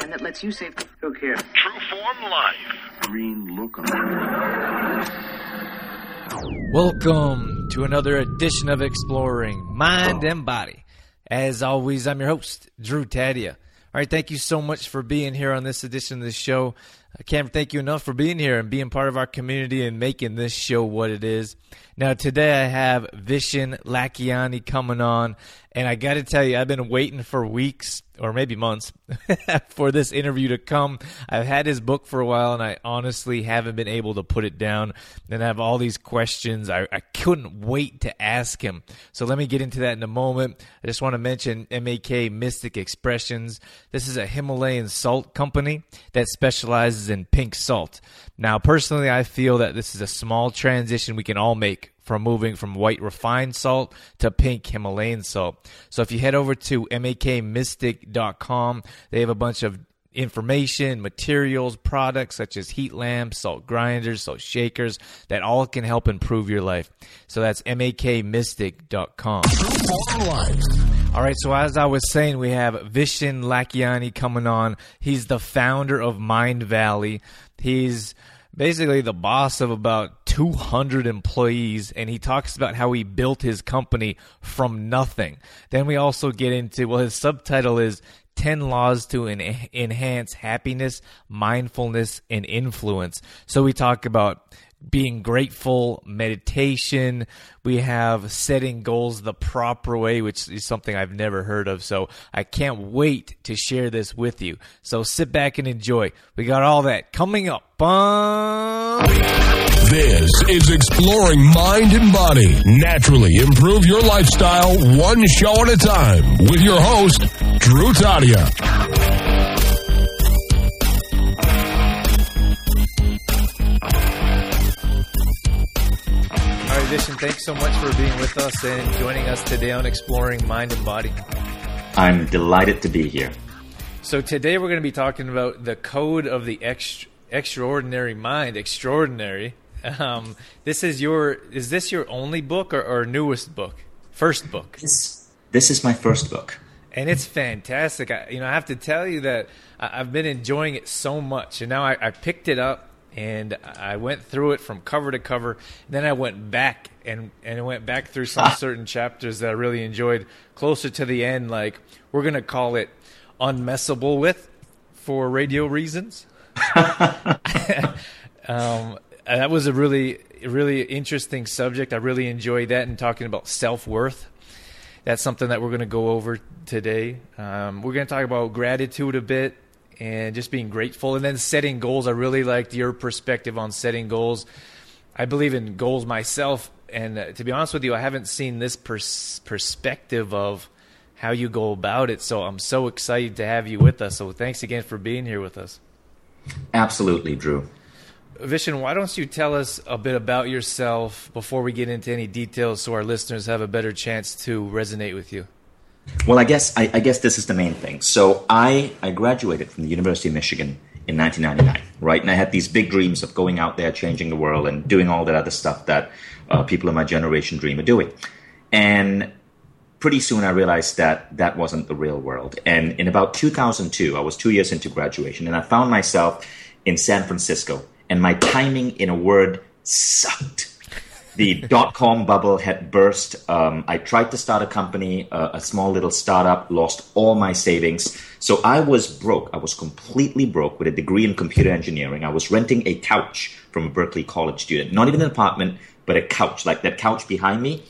and that lets you save. Who cares? True Form Life. Green look on Welcome to another edition of Exploring Mind and Body. As always, I'm your host, Drew Tadia. All right, thank you so much for being here on this edition of the show. Uh, I can't thank you enough for being here and being part of our community and making this show what it is. Now, today I have Vishen Lakhiani coming on, and I got to tell you, I've been waiting for weeks or maybe months for this interview to come. I've had his book for a while, and I honestly haven't been able to put it down. And I have all these questions I, I couldn't wait to ask him. So let me get into that in a moment. I just want to mention MAK Mystic Expressions. This is a Himalayan salt company that specializes in pink salt. Now, personally, I feel that this is a small transition we can all make from moving from white refined salt to pink Himalayan salt. So if you head over to makmystic.com, they have a bunch of information, materials, products such as heat lamps, salt grinders, salt shakers that all can help improve your life. So that's makmystic.com. All right, so as I was saying, we have Vishen Lakhiani coming on. He's the founder of Mindvalley. He's basically the boss of about 200 employees and he talks about how he built his company from nothing. Then we also get into well his subtitle is 10 laws to en- enhance happiness mindfulness and influence. So we talk about being grateful, meditation. We have setting goals the proper way, which is something I've never heard of. So I can't wait to share this with you. So sit back and enjoy. We got all that coming up. This is Exploring Mind and Body. Naturally improve your lifestyle one show at a time with your host, Drew Tadia. Vishen, thanks so much for being with us and joining us today on Exploring Mind and Body. I'm delighted to be here. So today we're going to be talking about the code of the ext- extraordinary mind. Extraordinary. Um, this is your is this your only book or, or newest book? First book. This, this is my first book. and it's fantastic. I, you know, I have to tell you that I, I've been enjoying it so much, and now I, I picked it up and I went through it from cover to cover. Then I went back and and I went back through some certain chapters that I really enjoyed. Closer to the end, like we're gonna call it unmessable with for radio reasons. um, that was a really really interesting subject. I really enjoyed that and talking about self worth that's something that we're going to go over today. Um, we're going to talk about gratitude a bit and just being grateful and then setting goals. I really liked your perspective on setting goals. I believe in goals myself. And uh, to be honest with you, I haven't seen this pers- perspective of how you go about it. So I'm so excited to have you with us. So thanks again for being here with us. Absolutely, Drew. Vishen, why don't you tell us a bit about yourself before we get into any details so our listeners have a better chance to resonate with you? Well, I guess I, I guess this is the main thing. So I I graduated from the University of Michigan in 1999, right? And I had these big dreams of going out there, changing the world, and doing all that other stuff that uh, people in my generation dream of doing. And pretty soon I realized that that wasn't the real world. And in about 2002, I was two years into graduation, and I found myself in San Francisco, and my timing, in a word, sucked. The dot com bubble had burst. Um, I tried to start a company, uh, a small little startup, lost all my savings. So I was broke. I was completely broke with a degree in computer engineering. I was renting a couch from a Berkeley College student, not even an apartment, but a couch, like that couch behind me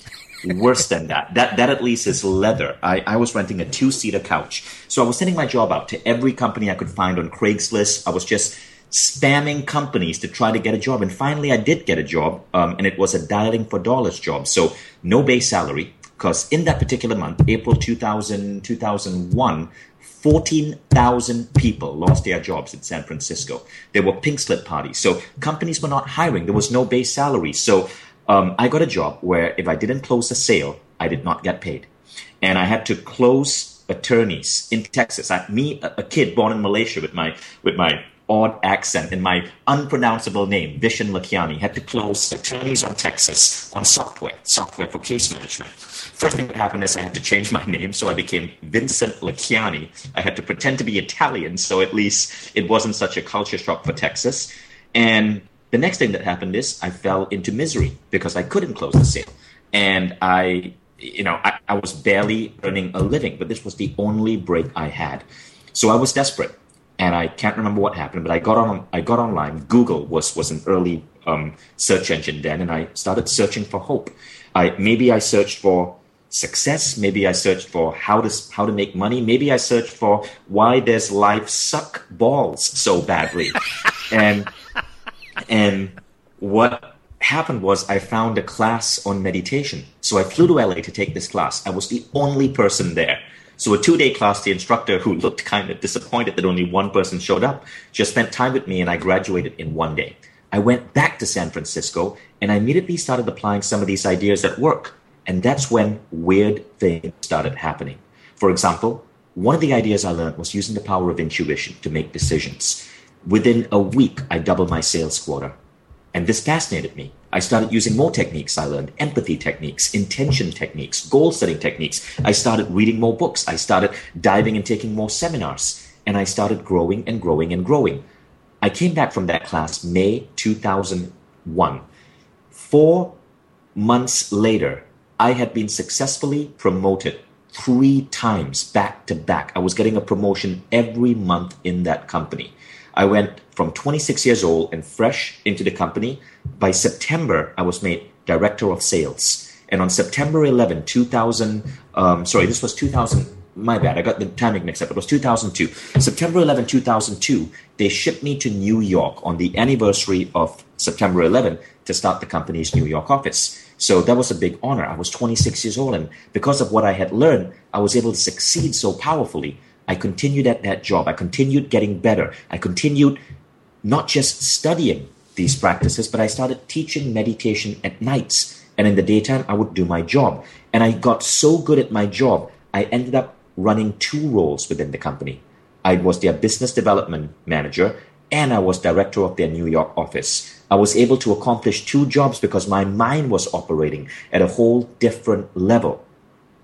worse than that. That that at least is leather. I, I was renting a two seater couch. So I was sending my job out to every company I could find on Craigslist. I was just spamming companies to try to get a job. And finally I did get a job, um, and it was a dialing for dollars job. So no base salary, because in that particular month, April 2000, 2001, 14,000 people lost their jobs in San Francisco. There were pink slip parties. So companies were not hiring. There was no base salary. So um, I got a job where if I didn't close a sale, I did not get paid. And I had to close attorneys in Texas. I, me, a, a kid born in Malaysia with my, with my odd accent in my unpronounceable name, Vishen Lakhiani, had to close attorneys on Texas on software, software for case management. First thing that happened is I had to change my name, so I became Vincent Lakhiani. I had to pretend to be Italian, so at least it wasn't such a culture shock for Texas. And the next thing that happened is I fell into misery because I couldn't close the sale. And I, you know, I, I was barely earning a living, but this was the only break I had. So I was desperate and I can't remember what happened, but I got on I got online. Google was was an early um, search engine then, and I started searching for hope. I maybe I searched for success, maybe I searched for how to how to make money, maybe I searched for why does life suck balls so badly, and and what happened was I found a class on meditation. So I flew to LA to take this class. I was the only person there. So a two day class, the instructor who looked kind of disappointed that only one person showed up just spent time with me and I graduated in one day. I went back to San Francisco and I immediately started applying some of these ideas at work. And that's when weird things started happening. For example, one of the ideas I learned was using the power of intuition to make decisions. Within a week, I doubled my sales quota. And this fascinated me. I started using more techniques I learned empathy techniques, intention techniques, goal setting techniques. I started reading more books. I started diving and taking more seminars. And I started growing and growing and growing. I came back from that class May 2001. Four months later, I had been successfully promoted three times back to back. I was getting a promotion every month in that company. I went from 26 years old and fresh into the company. By September, I was made director of sales. And on September 11, 2000, um, sorry, this was 2000, my bad, I got the timing mixed up. It was 2002. September 11, 2002, they shipped me to New York on the anniversary of September 11 to start the company's New York office. So that was a big honor. I was 26 years old, and because of what I had learned, I was able to succeed so powerfully I continued at that job. I continued getting better. I continued not just studying these practices, but I started teaching meditation at nights. And in the daytime, I would do my job. And I got so good at my job, I ended up running two roles within the company. I was their business development manager and I was director of their New York office. I was able to accomplish two jobs because my mind was operating at a whole different level.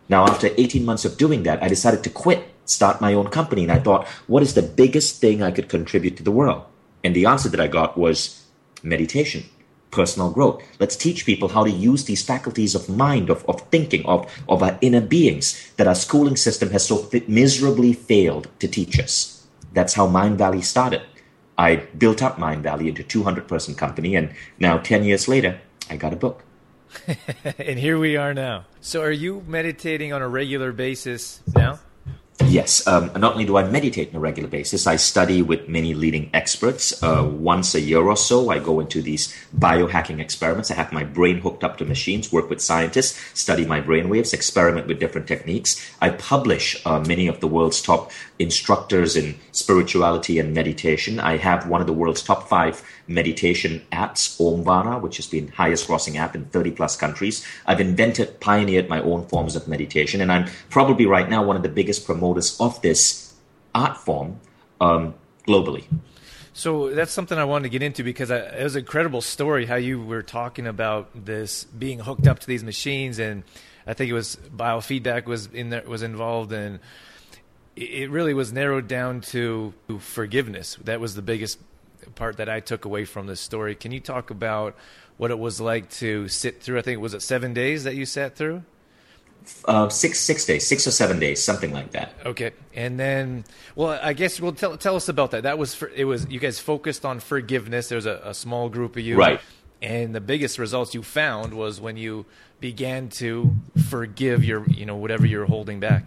Now, after 18 months of doing that, I decided to quit start my own company. And I thought, what is the biggest thing I could contribute to the world? And the answer that I got was meditation, personal growth. Let's teach people how to use these faculties of mind, of, of thinking, of, of our inner beings that our schooling system has so miserably failed to teach us. That's how Mindvalley started. I built up Mindvalley into a 200 person company. And now, 10 years later, I got a book. and here we are now. So, are you meditating on a regular basis now? Yes. Um, not only do I meditate on a regular basis, I study with many leading experts. Uh, once a year or so, I go into these biohacking experiments. I have my brain hooked up to machines, work with scientists, study my brain waves, experiment with different techniques. I publish uh, many of the world's top instructors in spirituality and meditation. I have one of the world's top five meditation apps, Omvana, which has been highest grossing app in 30 plus countries. I've invented, pioneered my own forms of meditation, and I'm probably right now one of the biggest promoters of this art form um, globally. So that's something I wanted to get into because I, it was an incredible story how you were talking about this being hooked up to these machines, and I think it was biofeedback was in there was involved, and it really was narrowed down to forgiveness. That was the biggest part that I took away from this story. Can you talk about what it was like to sit through? I think was it seven days that you sat through. Uh, six six days, six or seven days, something like that. Okay, and then, well, I guess well, tell tell us about that. That was for, it was you guys focused on forgiveness. There's a, a small group of you, right? And the biggest results you found was when you began to forgive your, you know, whatever you're holding back.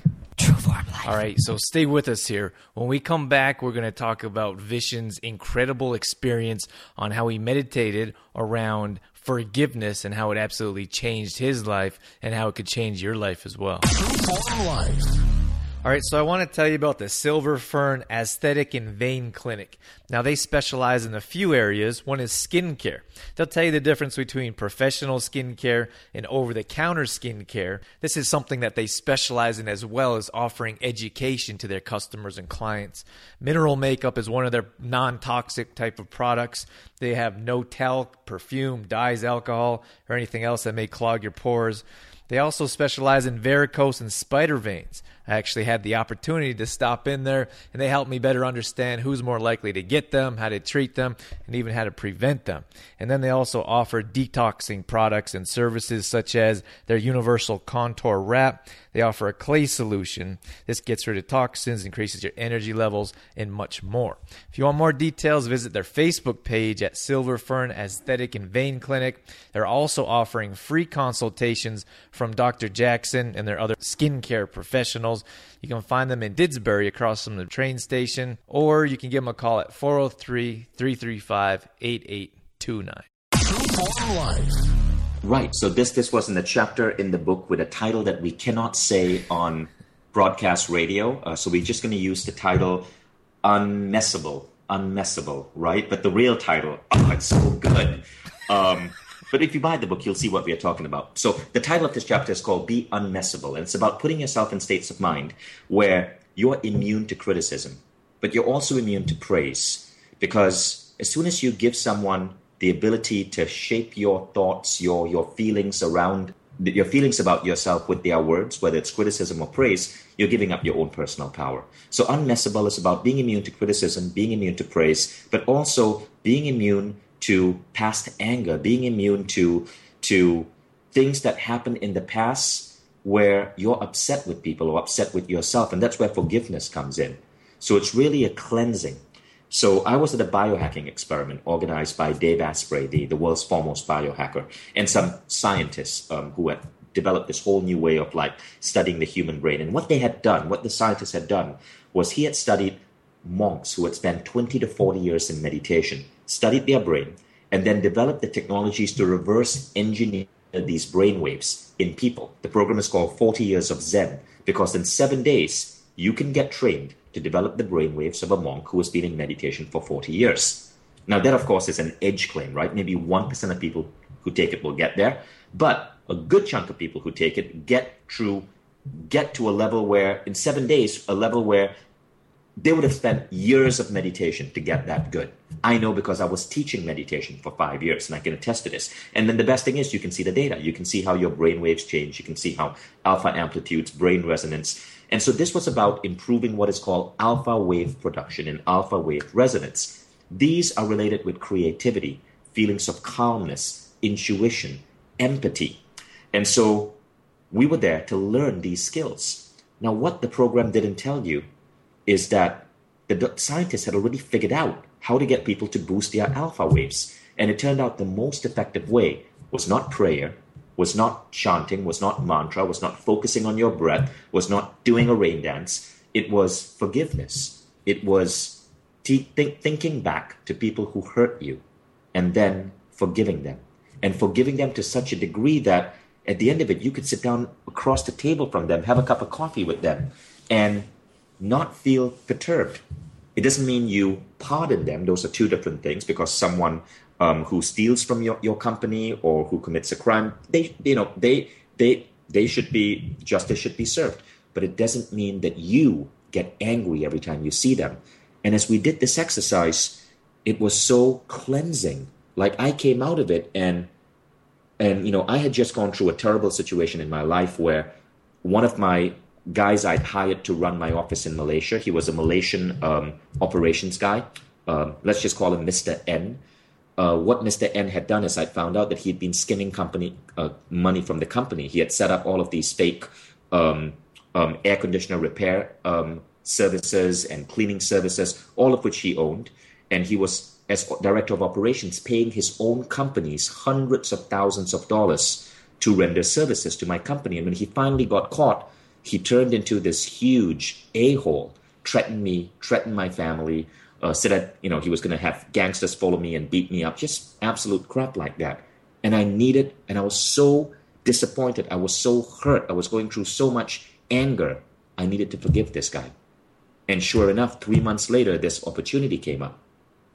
True life. All right, so stay with us here. When we come back, we're going to talk about Vishen's incredible experience on how he meditated around forgiveness and how it absolutely changed his life and how it could change your life as well. True life. All right, so I want to tell you about the Silver Fern Aesthetic and Vein Clinic. Now, they specialize in a few areas. One is skincare. They'll tell you the difference between professional skincare and over the counter skincare. This is something that they specialize in as well as offering education to their customers and clients. Mineral makeup is one of their non toxic type of products. They have no talc, perfume, dyes, alcohol, or anything else that may clog your pores. They also specialize in varicose and spider veins. I actually had the opportunity to stop in there, and they helped me better understand who's more likely to get them, how to treat them, and even how to prevent them. And then they also offer detoxing products and services such as their universal contour wrap. They offer a clay solution. This gets rid of toxins, increases your energy levels, and much more. If you want more details, visit their Facebook page at Silver Fern Aesthetic and Vein Clinic. They're also offering free consultations from Dr. Jackson and their other skincare professionals. You can find them in Didsbury across from the train station, or you can give them a call at 403 335 8829. Right. So this this was in the chapter in the book with a title that we cannot say on broadcast radio. Uh, so we're just going to use the title "Unmessable," "Unmessable," right? But the real title, oh, it's so good. Um, but if you buy the book, you'll see what we are talking about. So the title of this chapter is called "Be Unmessable," and it's about putting yourself in states of mind where you're immune to criticism, but you're also immune to praise, because as soon as you give someone the ability to shape your thoughts, your your feelings around your feelings about yourself with their words, whether it's criticism or praise, you're giving up your own personal power. So unmessable is about being immune to criticism, being immune to praise, but also being immune to past anger, being immune to to things that happened in the past where you're upset with people or upset with yourself, and that's where forgiveness comes in. So it's really a cleansing. So I was at a biohacking experiment organized by Dave Asprey, the, the world's foremost biohacker, and some scientists um, who had developed this whole new way of like studying the human brain. And what they had done, what the scientists had done, was he had studied monks who had spent 20 to 40 years in meditation, studied their brain, and then developed the technologies to reverse engineer these brain waves in people. The program is called 40 Years of Zen because in seven days, you can get trained to develop the brainwaves of a monk who has been in meditation for 40 years. Now, that of course is an edge claim, right? Maybe 1% of people who take it will get there, but a good chunk of people who take it get through, get to a level where, in seven days, a level where they would have spent years of meditation to get that good. I know because I was teaching meditation for five years and I can attest to this. And then the best thing is you can see the data. You can see how your brain waves change. You can see how alpha amplitudes, brain resonance. And so this was about improving what is called alpha wave production and alpha wave resonance. These are related with creativity, feelings of calmness, intuition, empathy. And so we were there to learn these skills. Now, what the program didn't tell you is that the scientists had already figured out how to get people to boost their alpha waves. And it turned out the most effective way was not prayer, was not chanting, was not mantra, was not focusing on your breath, was not doing a rain dance. It was forgiveness. It was thinking back to people who hurt you and then forgiving them. And forgiving them to such a degree that at the end of it, you could sit down across the table from them, have a cup of coffee with them, and not feel perturbed. It doesn't mean you pardon them. Those are two different things because someone um, who steals from your, your company or who commits a crime, they you know they they they should be justice should be served. But it doesn't mean that you get angry every time you see them. And as we did this exercise, it was so cleansing. Like I came out of it and and you know I had just gone through a terrible situation in my life where one of my guys I'd hired to run my office in Malaysia. He was a Malaysian um, operations guy. Um, let's just call him Mr. N. Uh, what Mr. N had done is I found out that he had been skimming company uh, money from the company. He had set up all of these fake um, um air conditioner repair um, services and cleaning services, all of which he owned. And he was, as director of operations, paying his own companies hundreds of thousands of dollars to render services to my company. And when he finally got caught, he turned into this huge a-hole, threatened me, threatened my family, uh, said that you know he was going to have gangsters follow me and beat me up, just absolute crap like that. And I needed, and I was so disappointed, I was so hurt, I was going through so much anger I needed to forgive this guy. And sure enough, three months later, this opportunity came up.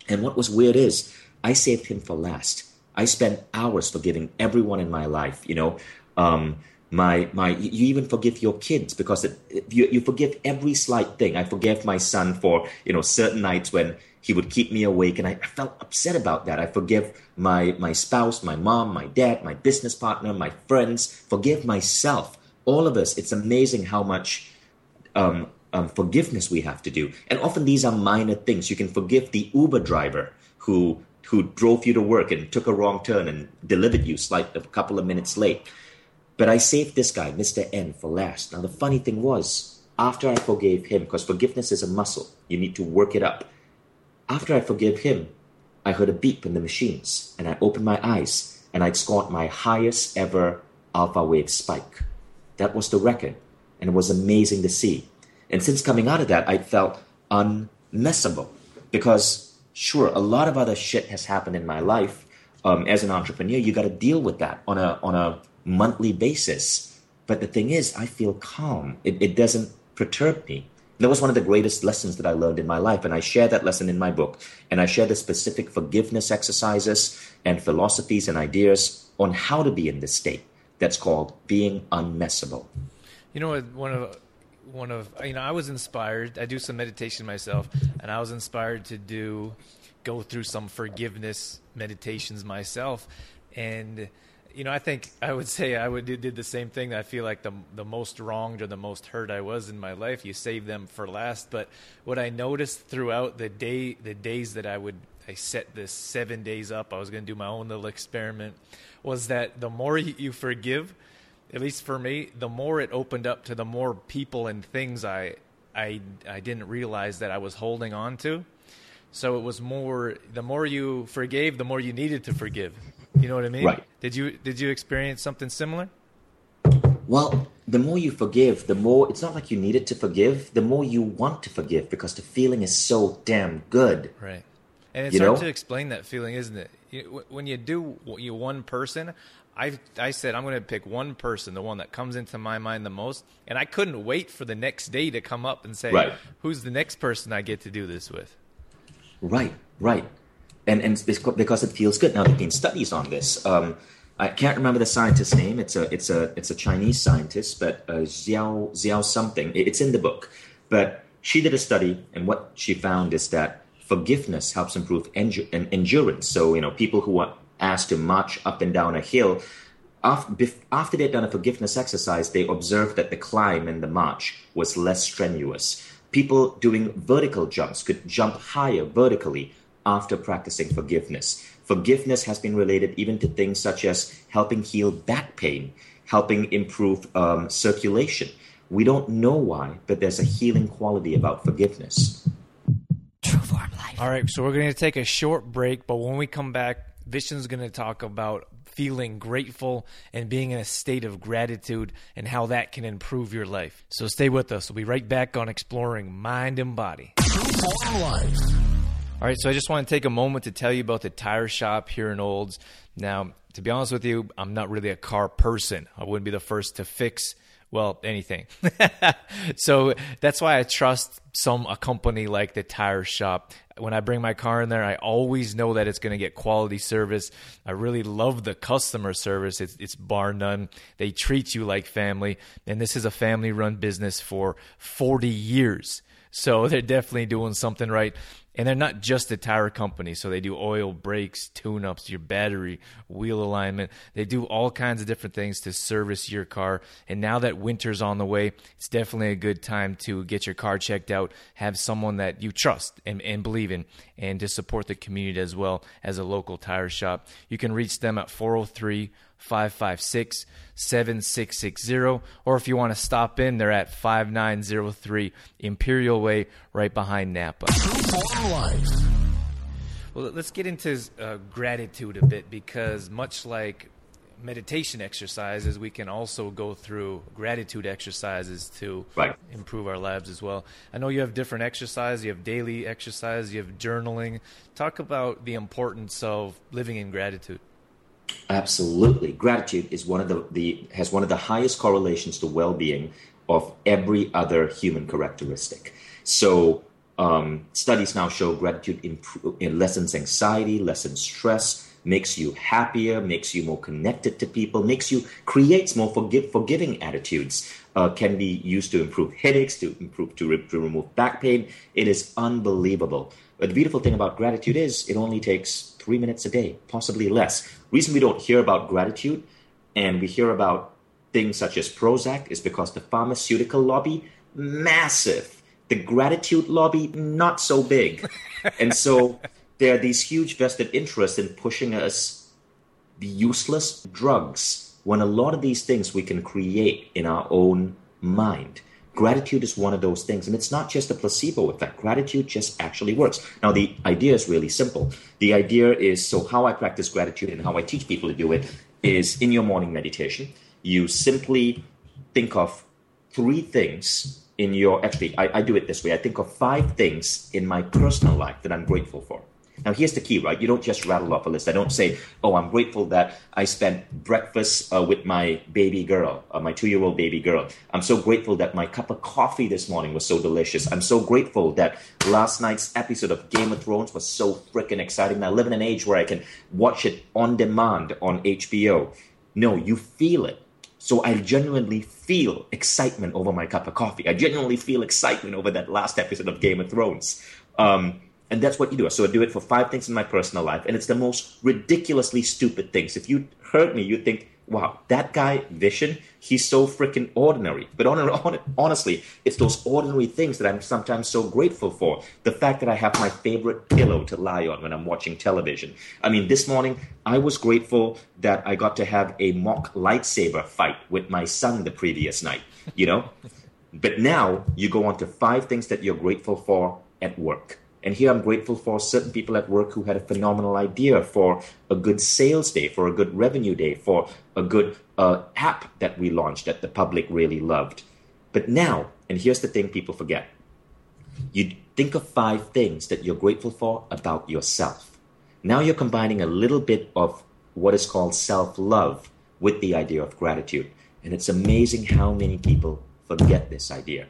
And what was weird is I saved him for last. I spent hours forgiving everyone in my life, you know. Um, my my you even forgive your kids because it, you you forgive every slight thing. I forgave my son for you know certain nights when he would keep me awake, and I, I felt upset about that. I forgive my my spouse, my mom, my dad, my business partner, my friends. Forgive myself. All of us. It's amazing how much um, um, forgiveness we have to do, and often these are minor things. You can forgive the Uber driver who who drove you to work and took a wrong turn and delivered you slight a couple of minutes late but I saved this guy, Mr. N, for last. Now, the funny thing was, after I forgave him, because forgiveness is a muscle, you need to work it up. After I forgave him, I heard a beep in the machines, and I opened my eyes, and I'd scored my highest ever alpha wave spike. That was the record, and it was amazing to see. And since coming out of that, I felt unmessable because, sure, a lot of other shit has happened in my life. Um, as an entrepreneur, you got to deal with that on a on a monthly basis. But the thing is, I feel calm. It, it doesn't perturb me. That was one of the greatest lessons that I learned in my life. And I share that lesson in my book. And I share the specific forgiveness exercises and philosophies and ideas on how to be in this state that's called being unmessable. You know, one of one of you know, I was inspired. I do some meditation myself, and I was inspired to do go through some forgiveness meditations myself, and you know, I think I would say I would did the same thing. I feel like the the most wronged or the most hurt I was in my life, you save them for last. But what I noticed throughout the day, the days that I would I set this seven days up, I was going to do my own little experiment, was that the more you forgive, at least for me, the more it opened up to the more people and things I I I didn't realize that I was holding on to. So it was more the more you forgave, the more you needed to forgive. You know what I mean? Right. Did you did you experience something similar? Well, the more you forgive, the more it's not like you needed to forgive, the more you want to forgive because the feeling is so damn good. Right. And it's You hard know? to explain that feeling, isn't it? You, when you do you one person, I I said I'm going to pick one person, the one that comes into my mind the most, and I couldn't wait for the next day to come up and say, Right. "Who's the next person I get to do this with?" Right, right. And and because it feels good. Now there've been studies on this. Um, I can't remember the scientist's name. It's a it's a it's a Chinese scientist, but uh, Xiao Xiao something. It's in the book. But she did a study, and what she found is that forgiveness helps improve endu- en- endurance. So you know, people who are asked to march up and down a hill, after, after they'd done a forgiveness exercise, they observed that the climb and the march was less strenuous. People doing vertical jumps could jump higher vertically after practicing forgiveness. Forgiveness has been related even to things such as helping heal back pain, helping improve um, circulation. We don't know why, but there's a healing quality about forgiveness. True form life. All right, so we're going to take a short break, but when we come back, Vishen's going to talk about feeling grateful and being in a state of gratitude and how that can improve your life. So stay with us. We'll be right back on exploring mind and body. True Form Life. All right, so I just want to take a moment to tell you about the tire shop here in Olds. Now, to be honest with you, I'm not really a car person. I wouldn't be the first to fix well anything. so that's why I trust some a company like the tire shop. When I bring my car in there, I always know that it's going to get quality service. I really love the customer service. It's, it's bar none. They treat you like family, and this is a family-run business for 40 years. So they're definitely doing something right. And they're not just a tire company, so they do oil, brakes, tune ups, your battery, wheel alignment. They do all kinds of different things to service your car. And now that winter's on the way, it's definitely a good time to get your car checked out, have someone that you trust and, and believe in, and to support the community as well as a local tire shop. You can reach them at 403 556 7660. Or if you want to stop in, they're at 5903 Imperial Way, right behind Napa. Well, let's get into uh, gratitude a bit because, much like meditation exercises, we can also go through gratitude exercises to Right. improve our lives as well. I know you have different exercises, you have daily exercise, you have journaling. Talk about the importance of living in gratitude. Absolutely. Gratitude is one of the, the has one of the highest correlations to well-being of every other human characteristic. So um, studies now show gratitude improve, lessens anxiety, lessens stress, makes you happier, makes you more connected to people, makes you creates more forgive, forgiving attitudes. Uh, can be used to improve headaches, to improve to, re- to remove back pain. It is unbelievable. But the beautiful thing about gratitude is it only takes three minutes a day, possibly less. Reason we don't hear about gratitude and we hear about things such as Prozac is because the pharmaceutical lobby massive, the gratitude lobby not so big, and so there are these huge vested interests in pushing us the useless drugs when a lot of these things we can create in our own mind. Gratitude is one of those things, and it's not just a placebo effect. Gratitude just actually works. Now, the idea is really simple. The idea is so, how I practice gratitude and how I teach people to do it is in your morning meditation, you simply think of three things in your, actually, I, I do it this way I think of five things in my personal life that I'm grateful for. Now, here's the key, right? You don't just rattle off a list. I don't say, oh, I'm grateful that I spent breakfast uh, with my baby girl, uh, my two year old baby girl. I'm so grateful that my cup of coffee this morning was so delicious. I'm so grateful that last night's episode of Game of Thrones was so freaking exciting. I live in an age where I can watch it on demand on HBO. No, you feel it. So I genuinely feel excitement over my cup of coffee. I genuinely feel excitement over that last episode of Game of Thrones. Um, and that's what you do. So I do it for five things in my personal life, and it's the most ridiculously stupid things. If you heard me, you'd think, wow, that guy, Vishen, he's so freaking ordinary. But on, on, honestly, it's those ordinary things that I'm sometimes so grateful for. The fact that I have my favorite pillow to lie on when I'm watching television. I mean, this morning, I was grateful that I got to have a mock lightsaber fight with my son the previous night, you know? but now you go on to five things that you're grateful for at work and here I'm grateful for certain people at work who had a phenomenal idea for a good sales day, for a good revenue day, for a good uh, app that we launched that the public really loved. But now, and here's the thing people forget you think of five things that you're grateful for about yourself. Now you're combining a little bit of what is called self love with the idea of gratitude. And it's amazing how many people forget this idea.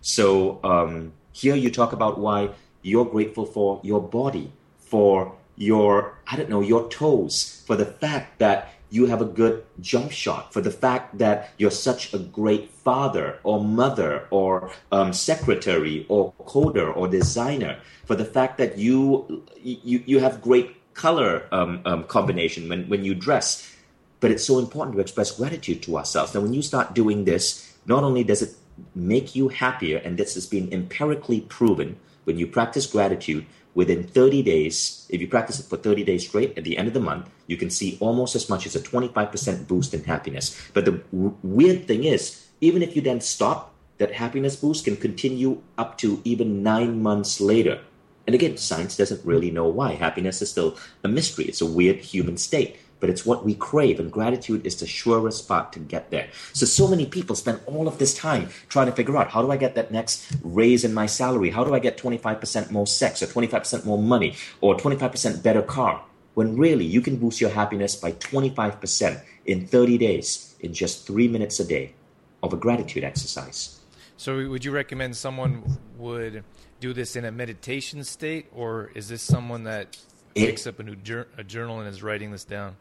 So um, here you talk about why you're grateful for your body, for your, I don't know, your toes, for the fact that you have a good jump shot, for the fact that you're such a great father or mother or um, secretary or coder or designer, for the fact that you you, you have great color um, um, combination when, when you dress. But it's so important to express gratitude to ourselves. Now, when you start doing this, not only does it make you happier, and this has been empirically proven when you practice gratitude within 30 days, if you practice it for 30 days straight, at the end of the month, you can see almost as much as a 25% boost in happiness. But the w- weird thing is, even if you then stop, that happiness boost can continue up to even nine months later. And again, science doesn't really know why. Happiness is still a mystery, it's a weird human state but it's what we crave, and gratitude is the surest spot to get there. So, so many people spend all of this time trying to figure out how do I get that next raise in my salary? How do I get 25% more sex, or 25% more money, or 25% better car? When really you can boost your happiness by 25% in 30 days in just three minutes a day of a gratitude exercise. So, would you recommend someone would do this in a meditation state, or is this someone that picks up a new jur- a journal and is writing this down?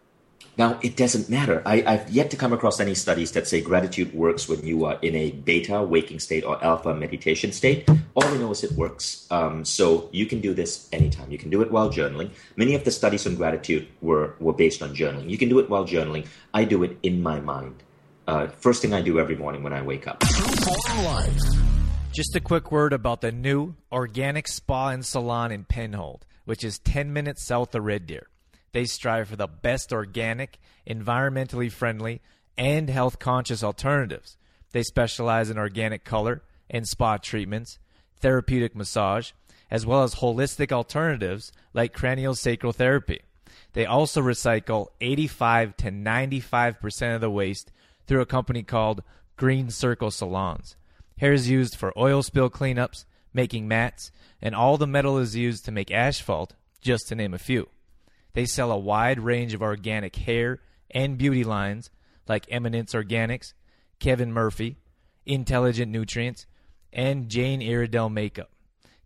Now, it doesn't matter. I, have yet to come across any studies that say gratitude works when you are in a beta waking state or alpha meditation state. All we know is it works. Um, so you can do this anytime. You can do it while journaling. Many of the studies on gratitude were, were based on journaling. You can do it while journaling. I do it in my mind. Uh, first thing I do every morning when I wake up. Just a quick word about the new organic spa and salon in Penhold, which is 10 minutes south of Red Deer. They strive for the best organic, environmentally friendly, and health conscious alternatives. They specialize in organic color and spa treatments, therapeutic massage, as well as holistic alternatives like craniosacral therapy. They also recycle 85 to 95% of the waste through a company called Green Circle Salons. Hair is used for oil spill cleanups, making mats, and all the metal is used to make asphalt, just to name a few. They sell a wide range of organic hair and beauty lines like Eminence Organics, Kevin Murphy, Intelligent Nutrients, and Jane Iredale Makeup.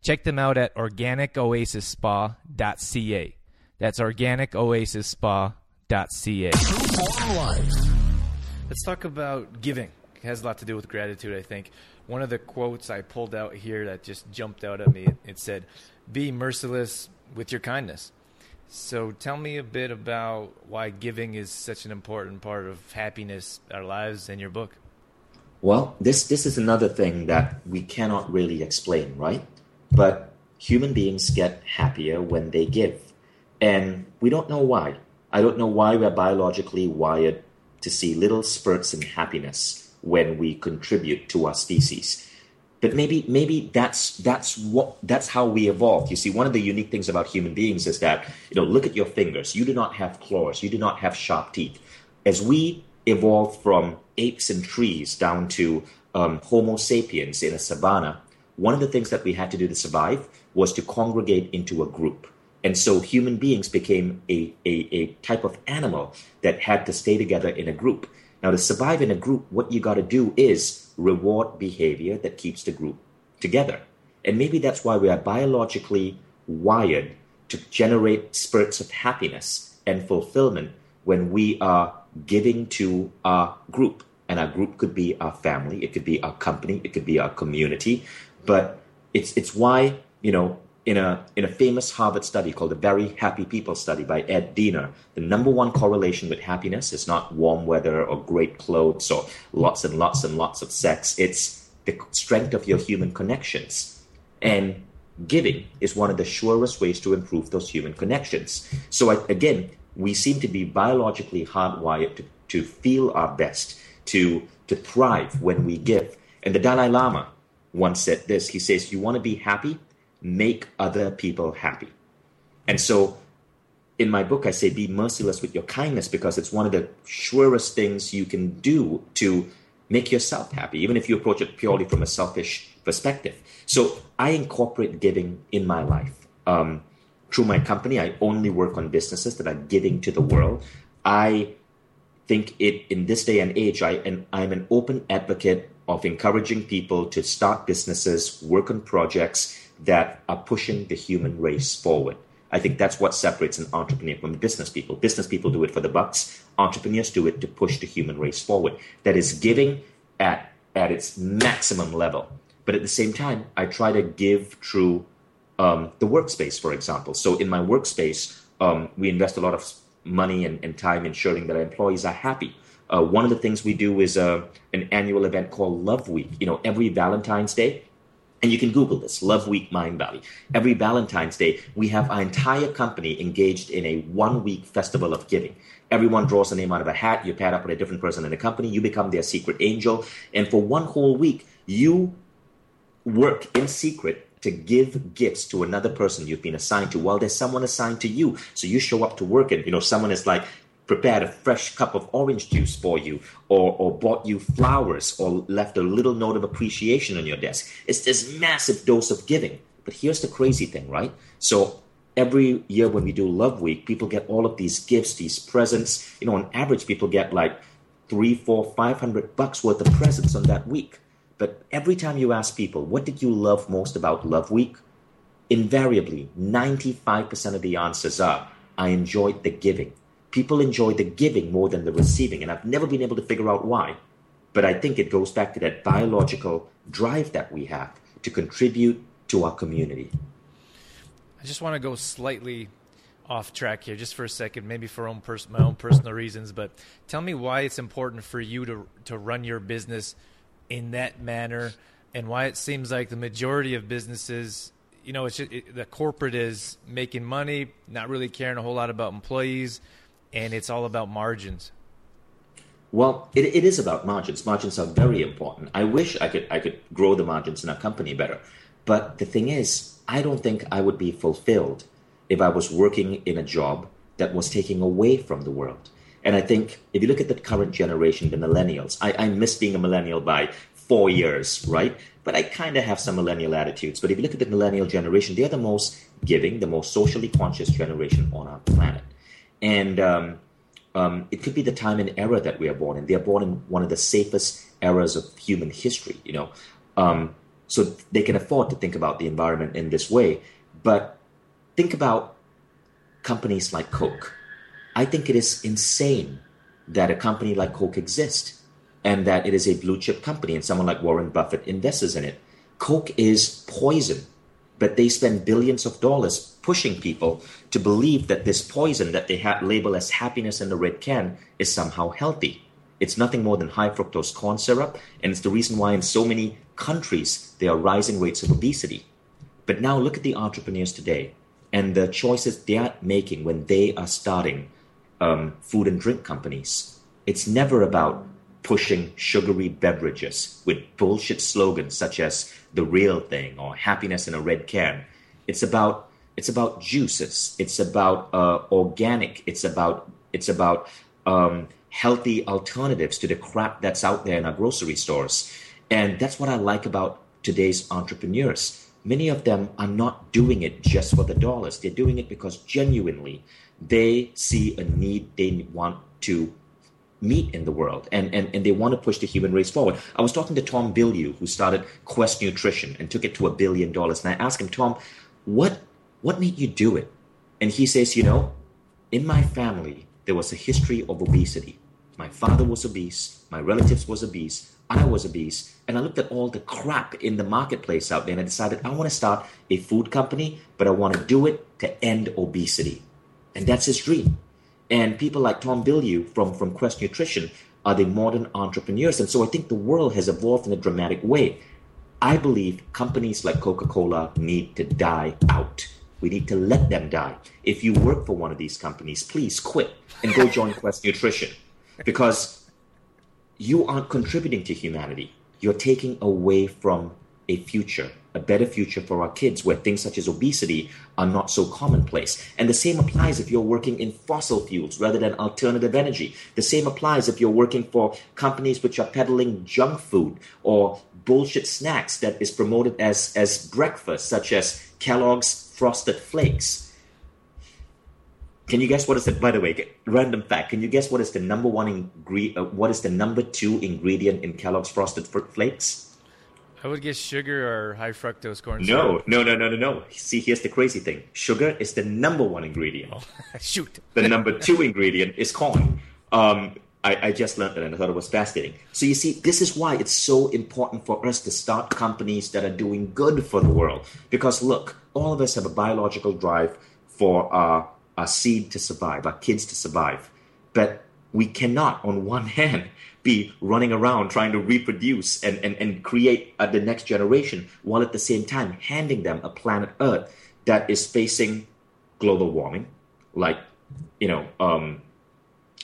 Check them out at organicoasisspa.ca. That's organicoasisspa.ca. Let's talk about giving. It has a lot to do with gratitude, I think. One of the quotes I pulled out here that just jumped out at me, it said, Be merciless with your kindness. So tell me a bit about why giving is such an important part of happiness, our lives, and your book. Well, this this is another thing that we cannot really explain, right? But human beings get happier when they give. And we don't know why. I don't know why we're biologically wired to see little spurts in happiness when we contribute to our species but maybe maybe that's that's what that's how we evolved. You see one of the unique things about human beings is that you know look at your fingers. You do not have claws. You do not have sharp teeth. As we evolved from apes and trees down to um, homo sapiens in a savanna one of the things that we had to do to survive was to congregate into a group. And so human beings became a, a, a type of animal that had to stay together in a group. Now, to survive in a group, what you got to do is reward behavior that keeps the group together. And maybe that's why we are biologically wired to generate spurts of happiness and fulfillment when we are giving to our group. And our group could be our family, it could be our company, it could be our community. But it's, it's why, you know, in a, in a famous Harvard study called the Very Happy People study by Ed Diener, the number one correlation with happiness is not warm weather or great clothes or lots and lots and lots of sex. It's the strength of your human connections. And giving is one of the surest ways to improve those human connections. So, again, we seem to be biologically hardwired to, to feel our best, to, to thrive when we give. And the Dalai Lama once said this he says, You want to be happy? Make other people happy. And so in my book, I say be merciless with your kindness because it's one of the surest things you can do to make yourself happy, even if you approach it purely from a selfish perspective. So I incorporate giving in my life. Um, through my company, I only work on businesses that are giving to the world. I think it in this day and age, I and I'm an open advocate of encouraging people to start businesses, work on projects, that are pushing the human race forward. I think that's what separates an entrepreneur from business people. Business people do it for the bucks. Entrepreneurs do it to push the human race forward. That is giving at, at its maximum level. But at the same time, I try to give through um, the workspace, for example. So in my workspace, um, we invest a lot of money and, and, time ensuring that our employees are happy. Uh, one of the things we do is uh, an annual event called Love Week. You know, every Valentine's Day, and you can Google this, Love Week Mindvalley. Every Valentine's Day, we have our entire company engaged in a one week festival of giving. Everyone draws a name out of a hat. You pair up with a different person in the company. You become their secret angel. And for one whole week, you work in secret to give gifts to another person you've been assigned to while there's someone assigned to you. So you show up to work and, you know, someone is like, prepared a fresh cup of orange juice for you or, or bought you flowers or left a little note of appreciation on your desk. It's this massive dose of giving. But here's the crazy thing, right? So every year when we do Love Week, people get all of these gifts, these presents. You know, on average, people get like three, four, five hundred bucks worth of presents on that week. But every time you ask people, what did you love most about Love Week? Invariably, 95% of the answers are, I enjoyed the giving people enjoy the giving more than the receiving. And I've never been able to figure out why. But I think it goes back to that biological drive that we have to contribute to our community. I just want to go slightly off track here just for a second, maybe for own pers- my own personal reasons, but tell me why it's important for you to to run your business in that manner and why it seems like the majority of businesses you know, it's just, it, the corporate is making money, not really caring a whole lot about employees, and it's all about margins. Well, it, it is about margins. Margins are very important. I wish I could I could grow the margins in our company better. But the thing is, I don't think I would be fulfilled if I was working in a job that was taking away from the world. And I think if you look at the current generation, the millennials, I, I miss being a millennial by four years, right? But I kind of have some millennial attitudes. But if you look at the millennial generation, they're the most giving, the most socially conscious generation on our planet. And um, um, it could be the time and era that we are born in. They are born in one of the safest eras of human history, you know. Um, so they can afford to think about the environment in this way. But think about companies like Coke. I think it is insane that a company like Coke exists and that it is a blue chip company and someone like Warren Buffett invests in it. Coke is poison, but they spend billions of dollars pushing people to believe that this poison that they label as happiness in the red can is somehow healthy. It's nothing more than high fructose corn syrup, and it's the reason why in so many countries there are rising rates of obesity. But now look at the entrepreneurs today and the choices they are making when they are starting um, food and drink companies. It's never about pushing sugary beverages with bullshit slogans such as the real thing or happiness in a red can. It's about it's about juices. It's about uh, organic. It's about it's about um, healthy alternatives to the crap that's out there in our grocery stores. And that's what I like about today's entrepreneurs. Many of them are not doing it just for the dollars. They're doing it because genuinely they see a need they want to meet in the world and, and, and they want to push the human race forward. I was talking to Tom Bilyeu, who started Quest Nutrition and took it to a billion dollars. And I asked him, Tom, what what made you do it? And he says, you know, in my family, there was a history of obesity. My father was obese, my relatives was obese, I was obese, and I looked at all the crap in the marketplace out there and I decided I want to start a food company, but I want to do it to end obesity. And that's his dream. And people like Tom Bilyeu from, from Quest Nutrition are the modern entrepreneurs. And so I think the world has evolved in a dramatic way. I believe companies like Coca Cola need to die out. We need to let them die. If you work for one of these companies, please quit and go join Quest Nutrition because you aren't contributing to humanity. You're taking away from a future, a better future for our kids where things such as obesity are not so commonplace. And the same applies if you're working in fossil fuels rather than alternative energy. The same applies if you're working for companies which are peddling junk food or bullshit snacks that is promoted as, as breakfast, such as Kellogg's Frosted Flakes. Can you guess what is the? By the way, random fact. Can you guess what is the number one ingredient? Uh, what is the number two ingredient in Kellogg's Frosted Flakes? I would guess sugar or high fructose corn syrup. No, no, no, no, no, no. See, here's the crazy thing. Sugar is the number one ingredient. Oh, shoot. the number two ingredient is corn. Um, I, I, just learned that and I thought it was fascinating. So you see, this is why it's so important for us to start companies that are doing good for the world. Because look, all of us have a biological drive for our, our seed to survive, our kids to survive. But we cannot, on one hand, be running around trying to reproduce and, and, and create uh, the next generation while at the same time handing them a planet Earth that is facing global warming, like, you know, um,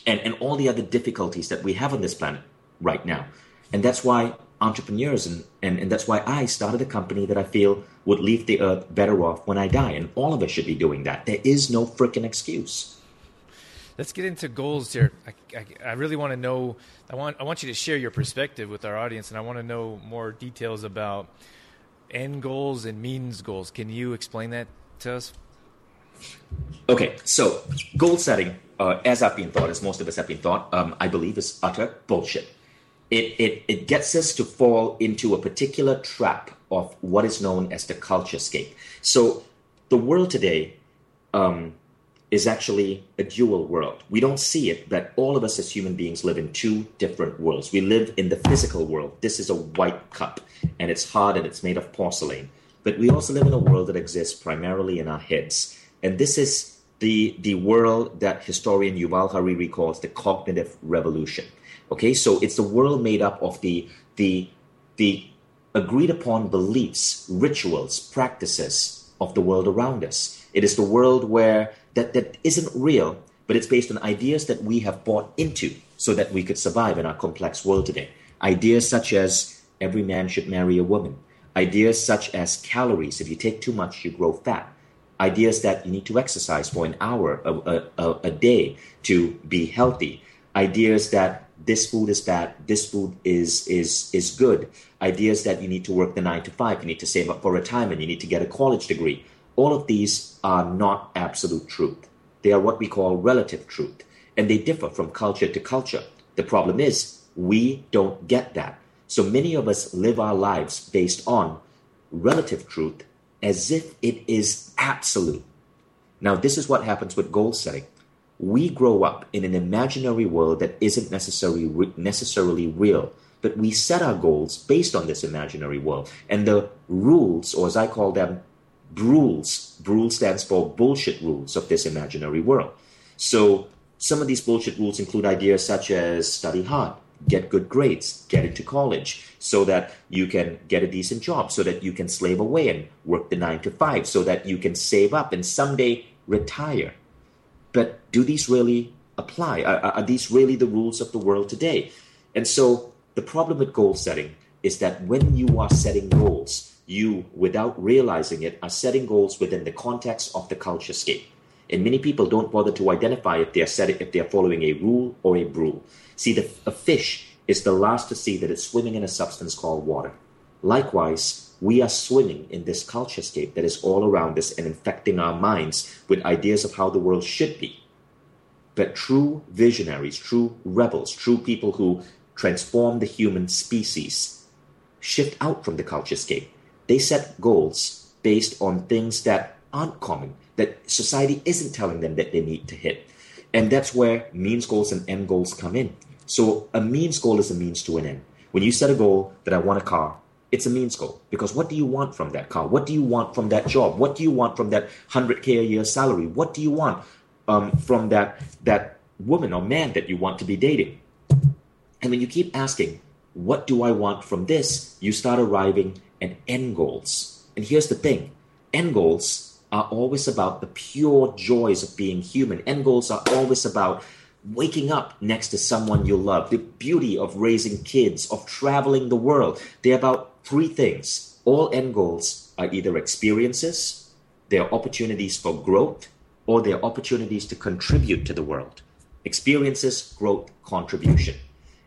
and, and all the other difficulties that we have on this planet right now. And that's why entrepreneurs and, and, and that's why I started a company that I feel would leave the earth better off when I die. And all of us should be doing that. There is no freaking excuse. Let's get into goals here. I, I, I, really want to know. I want I want you to share your perspective with our audience, and I want to know more details about end goals and means goals. Can you explain that to us? Okay, so goal setting, uh, as I've been taught, as most of us have been taught, um, I believe is utter bullshit. It, it, it gets us to fall into a particular trap of what is known as the culture scape. So the world today um, is actually a dual world. We don't see it, but all of us as human beings live in two different worlds. We live in the physical world. This is a white cup, and it's hard and it's made of porcelain. But we also live in a world that exists primarily in our heads. And this is the, the world that historian Yuval Harari calls the cognitive revolution. Okay, so it's the world made up of the, the, the agreed upon beliefs, rituals, practices of the world around us. It is the world where that, that isn't real, but it's based on ideas that we have bought into so that we could survive in our complex world today. Ideas such as every man should marry a woman, ideas such as calories, if you take too much, you grow fat, ideas that you need to exercise for an hour a, a, a day to be healthy, ideas that this food is bad, this food is is is good. Ideas that you need to work the nine to five, you need to save up for retirement, you need to get a college degree. All of these are not absolute truth. They are what we call relative truth, and they differ from culture to culture. The problem is we don't get that. So many of us live our lives based on relative truth as if it is absolute. Now, this is what happens with goal setting. We grow up in an imaginary world that isn't necessarily necessarily real, but we set our goals based on this imaginary world. And the rules, or as I call them, Brules, Brule stands for bullshit rules of this imaginary world. So some of these bullshit rules include ideas such as study hard, get good grades, get into college, so that you can get a decent job, so that you can slave away and work the nine to five, so that you can save up and someday retire. But do these really apply? Are, are these really the rules of the world today? And so the problem with goal setting is that when you are setting goals, you, without realizing it, are setting goals within the context of the culture scape. And many people don't bother to identify if they are setting, if they are following a rule or a Brule. See, the, a fish is the last to see that it's swimming in a substance called water. Likewise, we are swimming in this culture scape that is all around us and infecting our minds with ideas of how the world should be. But true visionaries, true rebels, true people who transform the human species shift out from the culture scape. They set goals based on things that aren't common, that society isn't telling them that they need to hit. And that's where means goals and end goals come in. So a means goal is a means to an end. When you set a goal that I want a car, it's a means goal because what do you want from that car? What do you want from that job? What do you want from that 100k a year salary? What do you want um, from that that woman or man that you want to be dating? And when you keep asking, what do I want from this? You start arriving at end goals. And here's the thing end goals are always about the pure joys of being human. End goals are always about waking up next to someone you love, the beauty of raising kids, of traveling the world. They're about three things. All end goals are either experiences, they're opportunities for growth, or they're opportunities to contribute to the world. Experiences, growth, contribution.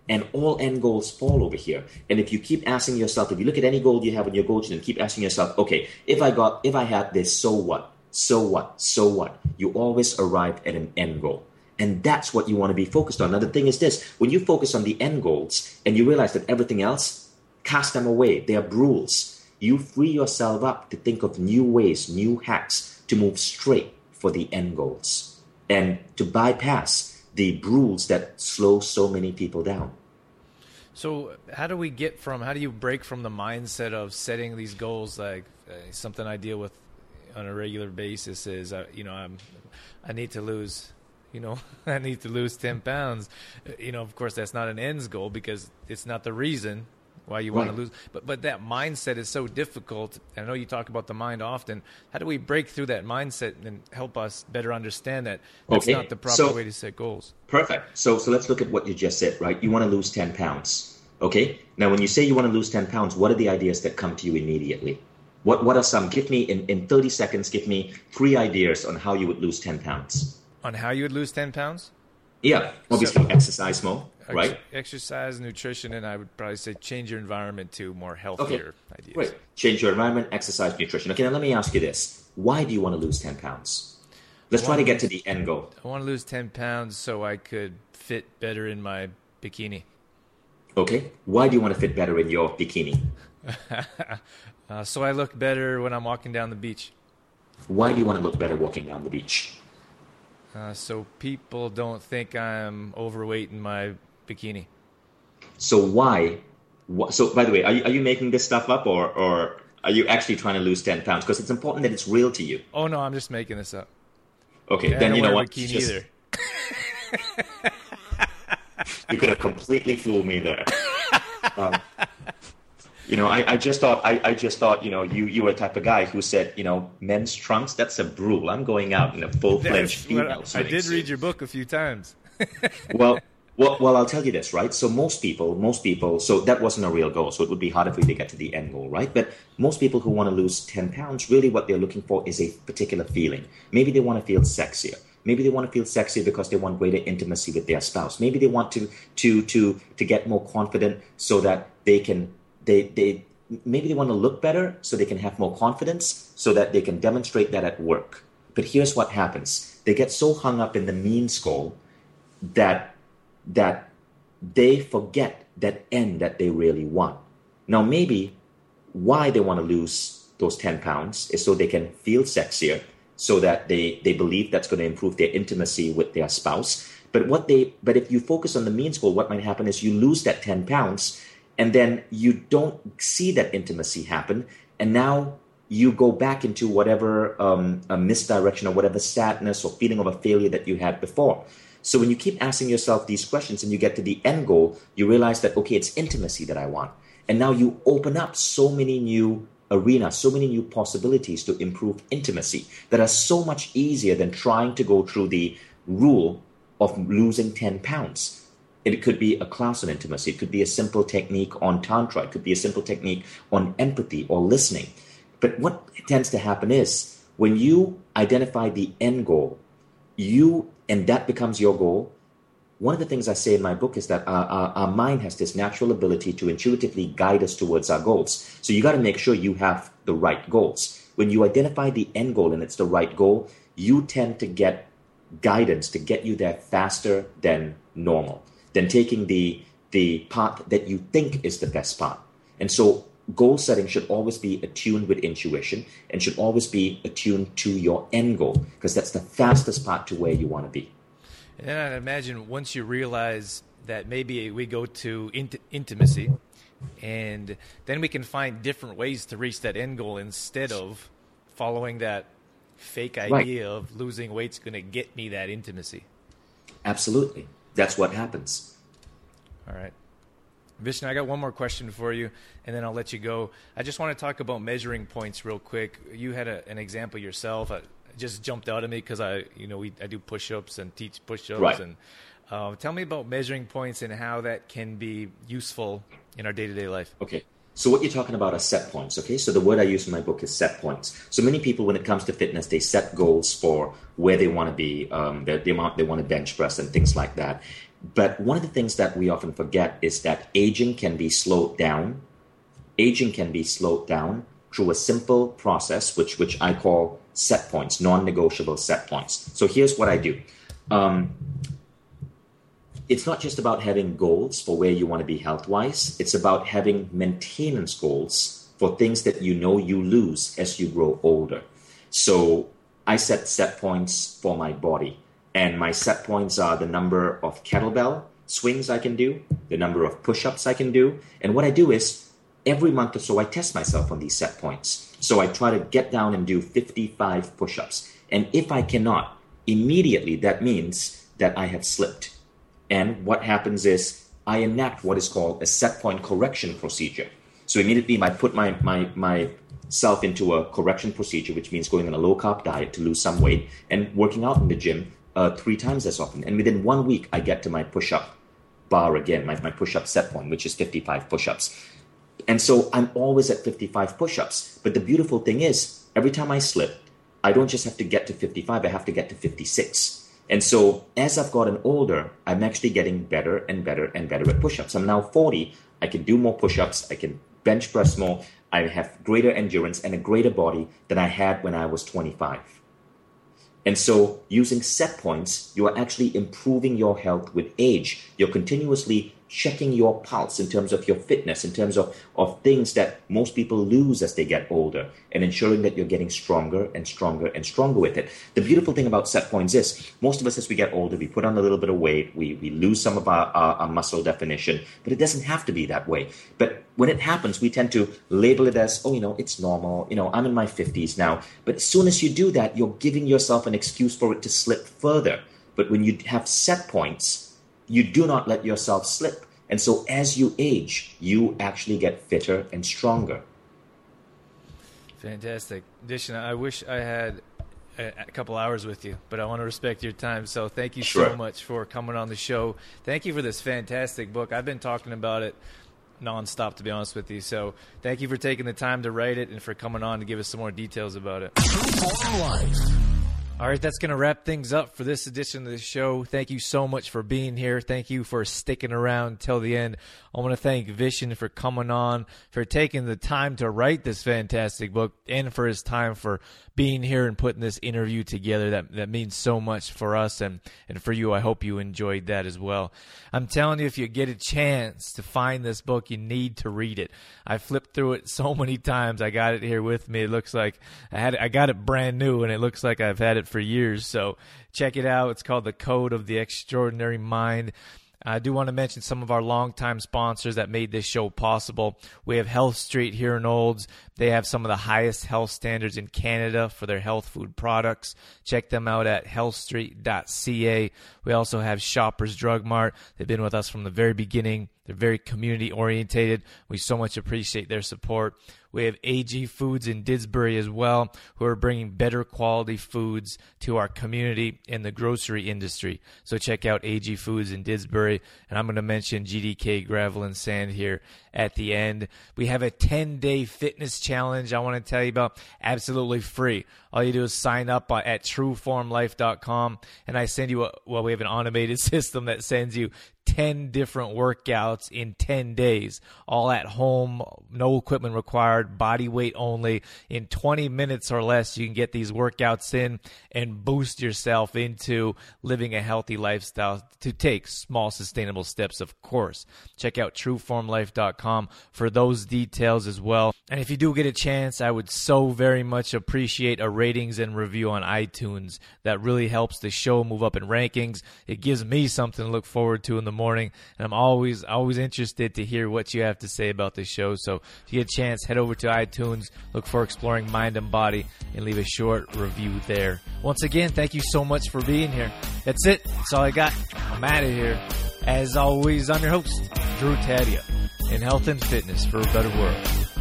And all end goals fall over here. And if you keep asking yourself, if you look at any goal you have on your goal sheet and keep asking yourself, okay, if I got, if I had this, so what? So what? So what? You always arrive at an end goal. And that's what you want to be focused on. Now, the thing is this when you focus on the end goals and you realize that everything else, cast them away. They are Brules. You free yourself up to think of new ways, new hacks to move straight for the end goals and to bypass the Brules that slow so many people down. So, how do we get from? How do you break from the mindset of setting these goals? Like uh, something I deal with on a regular basis is, uh, you know, I'm, I need to lose, you know, I need to lose ten pounds. Uh, you know, of course, that's not an ends goal because it's not the reason why you right. want to lose. But but that mindset is so difficult. I know you talk about the mind often. How do we break through that mindset and help us better understand that that's okay. not the proper so, way to set goals? Perfect. So so let's look at what you just said. Right, you want to lose ten pounds. Okay. Now, when you say you want to lose 10 pounds, what are the ideas that come to you immediately? What, what are some? Give me, in, in 30 seconds, give me three ideas on how you would lose 10 pounds. On how you would lose 10 pounds? Yeah. Obviously, so, exercise more, ex- right? Exercise, nutrition, and I would probably say change your environment to more healthier okay. ideas. Right. Change your environment, exercise, nutrition. Okay, now let me ask you this. Why do you want to lose 10 pounds? Let's try to get to the end goal. I want to lose 10 pounds so I could fit better in my bikini. Okay. Why do you want to fit better in your bikini? uh, so I look better when I'm walking down the beach. Why do you want to look better walking down the beach? Uh, so people don't think I'm overweight in my bikini. So why? So by the way, are you, are you making this stuff up or, or are you actually trying to lose 10 pounds? Because it's important that it's real to you. Oh, no, I'm just making this up. Okay, yeah, then you know what? Bikini just... either. you could have completely fooled me there. Um, you know, I, I, just thought I, I, just thought you know you you were the type of guy who said you know men's trunks that's a Brule. I'm going out in a full fledged female. I did read your book a few times. well. Well, well, I'll tell you this, right? So most people, most people, so that wasn't a real goal. So it would be harder for you to get to the end goal, right? But most people who want to lose 10 pounds, really what they're looking for is a particular feeling. Maybe they want to feel sexier. Maybe they want to feel sexy because they want greater intimacy with their spouse. Maybe they want to to to to get more confident so that they can they they maybe they want to look better so they can have more confidence so that they can demonstrate that at work. But here's what happens. They get so hung up in the means goal that that they forget that end that they really want. Now, maybe why they want to lose those 10 pounds is so they can feel sexier, so that they, they believe that's going to improve their intimacy with their spouse. But what they but if you focus on the means goal, what might happen is you lose that 10 pounds and then you don't see that intimacy happen. And now you go back into whatever um, a misdirection or whatever sadness or feeling of a failure that you had before. So when you keep asking yourself these questions and you get to the end goal, you realize that, okay, it's intimacy that I want. And now you open up so many new arenas, so many new possibilities to improve intimacy that are so much easier than trying to go through the Brule of losing 10 pounds. It could be a class on intimacy. It could be a simple technique on tantra. It could be a simple technique on empathy or listening. But what tends to happen is when you identify the end goal, you and that becomes your goal. One of the things I say in my book is that our, our, our mind has this natural ability to intuitively guide us towards our goals. So you got to make sure you have the right goals. When you identify the end goal and it's the right goal, you tend to get guidance to get you there faster than normal, than taking the the path that you think is the best path. And so goal setting should always be attuned with intuition and should always be attuned to your end goal because that's the fastest path to where you want to be. And then I imagine once you realize that maybe we go to int- intimacy and then we can find different ways to reach that end goal instead of following that fake idea right. of losing weight's going to get me that intimacy. Absolutely. That's what happens. All right. Vishen, I got one more question for you, and then I'll let you go. I just want to talk about measuring points real quick. You had a, an example yourself. It just jumped out at me because I, you know, we, I do push-ups and teach push-ups, right. and uh, tell me about measuring points and how that can be useful in our day-to-day life. Okay. So what you're talking about are set points, okay? So the word I use in my book is set points. So many people, when it comes to fitness, they set goals for where they want to be, um, the, the amount they want to bench press, and things like that. But one of the things that we often forget is that aging can be slowed down. Aging can be slowed down through a simple process, which which I call set points, non-negotiable set points. So here's what I do. Um, it's not just about having goals for where you want to be health wise, it's about having maintenance goals for things that you know you lose as you grow older. So I set set points for my body, and my set points are the number of kettlebell swings I can do, the number of push ups I can do. And what I do is every month or so, I test myself on these set points. So I try to get down and do 55 push ups. And if I cannot, immediately that means that I have slipped and what happens is I enact what is called a set point correction procedure. So immediately I put my, my, myself into a correction procedure, which means going on a low carb diet to lose some weight and working out in the gym uh, three times as often. And within one week, I get to my push up bar again, my, my push up set point, which is 55 push ups. And so I'm always at 55 push ups. But the beautiful thing is, every time I slip, I don't just have to get to 55, I have to get to 56. And so as I've gotten older, I'm actually getting better and better and better at push-ups. I'm now 40. I can do more push-ups. I can bench press more. I have greater endurance and a greater body than I had when I was 25. And so using set points, you are actually improving your health with age. You're continuously checking your pulse in terms of your fitness, in terms of, of things that most people lose as they get older, and ensuring that you're getting stronger and stronger and stronger with it. The beautiful thing about set points is most of us, as we get older, we put on a little bit of weight, we, we lose some of our, our, our muscle definition, but it doesn't have to be that way. But when it happens, we tend to label it as, oh, you know, it's normal. You know, I'm in my 50s now. But as soon as you do that, you're giving yourself an excuse for it to slip further. But when you have set points, you do not let yourself slip. And so as you age, you actually get fitter and stronger. Fantastic. Vishen, I wish I had a, couple hours with you, but I want to respect your time. So thank you sure. so much for coming on the show. Thank you for this fantastic book. I've been talking about it nonstop, to be honest with you. So thank you for taking the time to write it and for coming on to give us some more details about it. All right, that's going to wrap things up for this edition of the show. Thank you so much for being here. Thank you for sticking around till the end. I want to thank Vishen for coming on, for taking the time to write this fantastic book, and for his time for being here and putting this interview together. That that means so much for us and and for you. I hope you enjoyed that as well. I'm telling you, if you get a chance to find this book, you need to read it. I flipped through it so many times. I got it here with me. It looks like I had I got it brand new, and it looks like I've had it for years. So check it out. It's called The Code of the Extraordinary Mind. I do want to mention some of our longtime sponsors that made this show possible. We have Health Street here in Olds. They have some of the highest health standards in Canada for their health food products. Check them out at healthstreet.ca. We also have Shoppers Drug Mart. They've been with us from the very beginning. They're very community orientated. We so much appreciate their support. We have AG Foods in Didsbury as well, who are bringing better quality foods to our community in the grocery industry. So check out AG Foods in Didsbury. And I'm going to mention GDK Gravel and Sand here at the end. We have a 10 day fitness challenge I want to tell you about absolutely free. All you do is sign up at trueformlife.com and I send you a, well, we have an automated system that sends you 10 different workouts in 10 days, all at home, no equipment required, body weight only. In 20 minutes or less, you can get these workouts in and boost yourself into living a healthy lifestyle to take small, sustainable steps, of course. Check out trueformlife.com for those details as well. And if you do get a chance, I would so very much appreciate a ratings and review on iTunes. That really helps the show move up in rankings. It gives me something to look forward to in the morning, and I'm always always interested to hear what you have to say about the show. So if you get a chance, head over to iTunes, look for Exploring Mind and Body, and leave a short review there. Once again, thank you so much for being here. That's it. That's all I got. I'm out of here. As always, I'm your host, Drew Tadia, in health and fitness for a better world.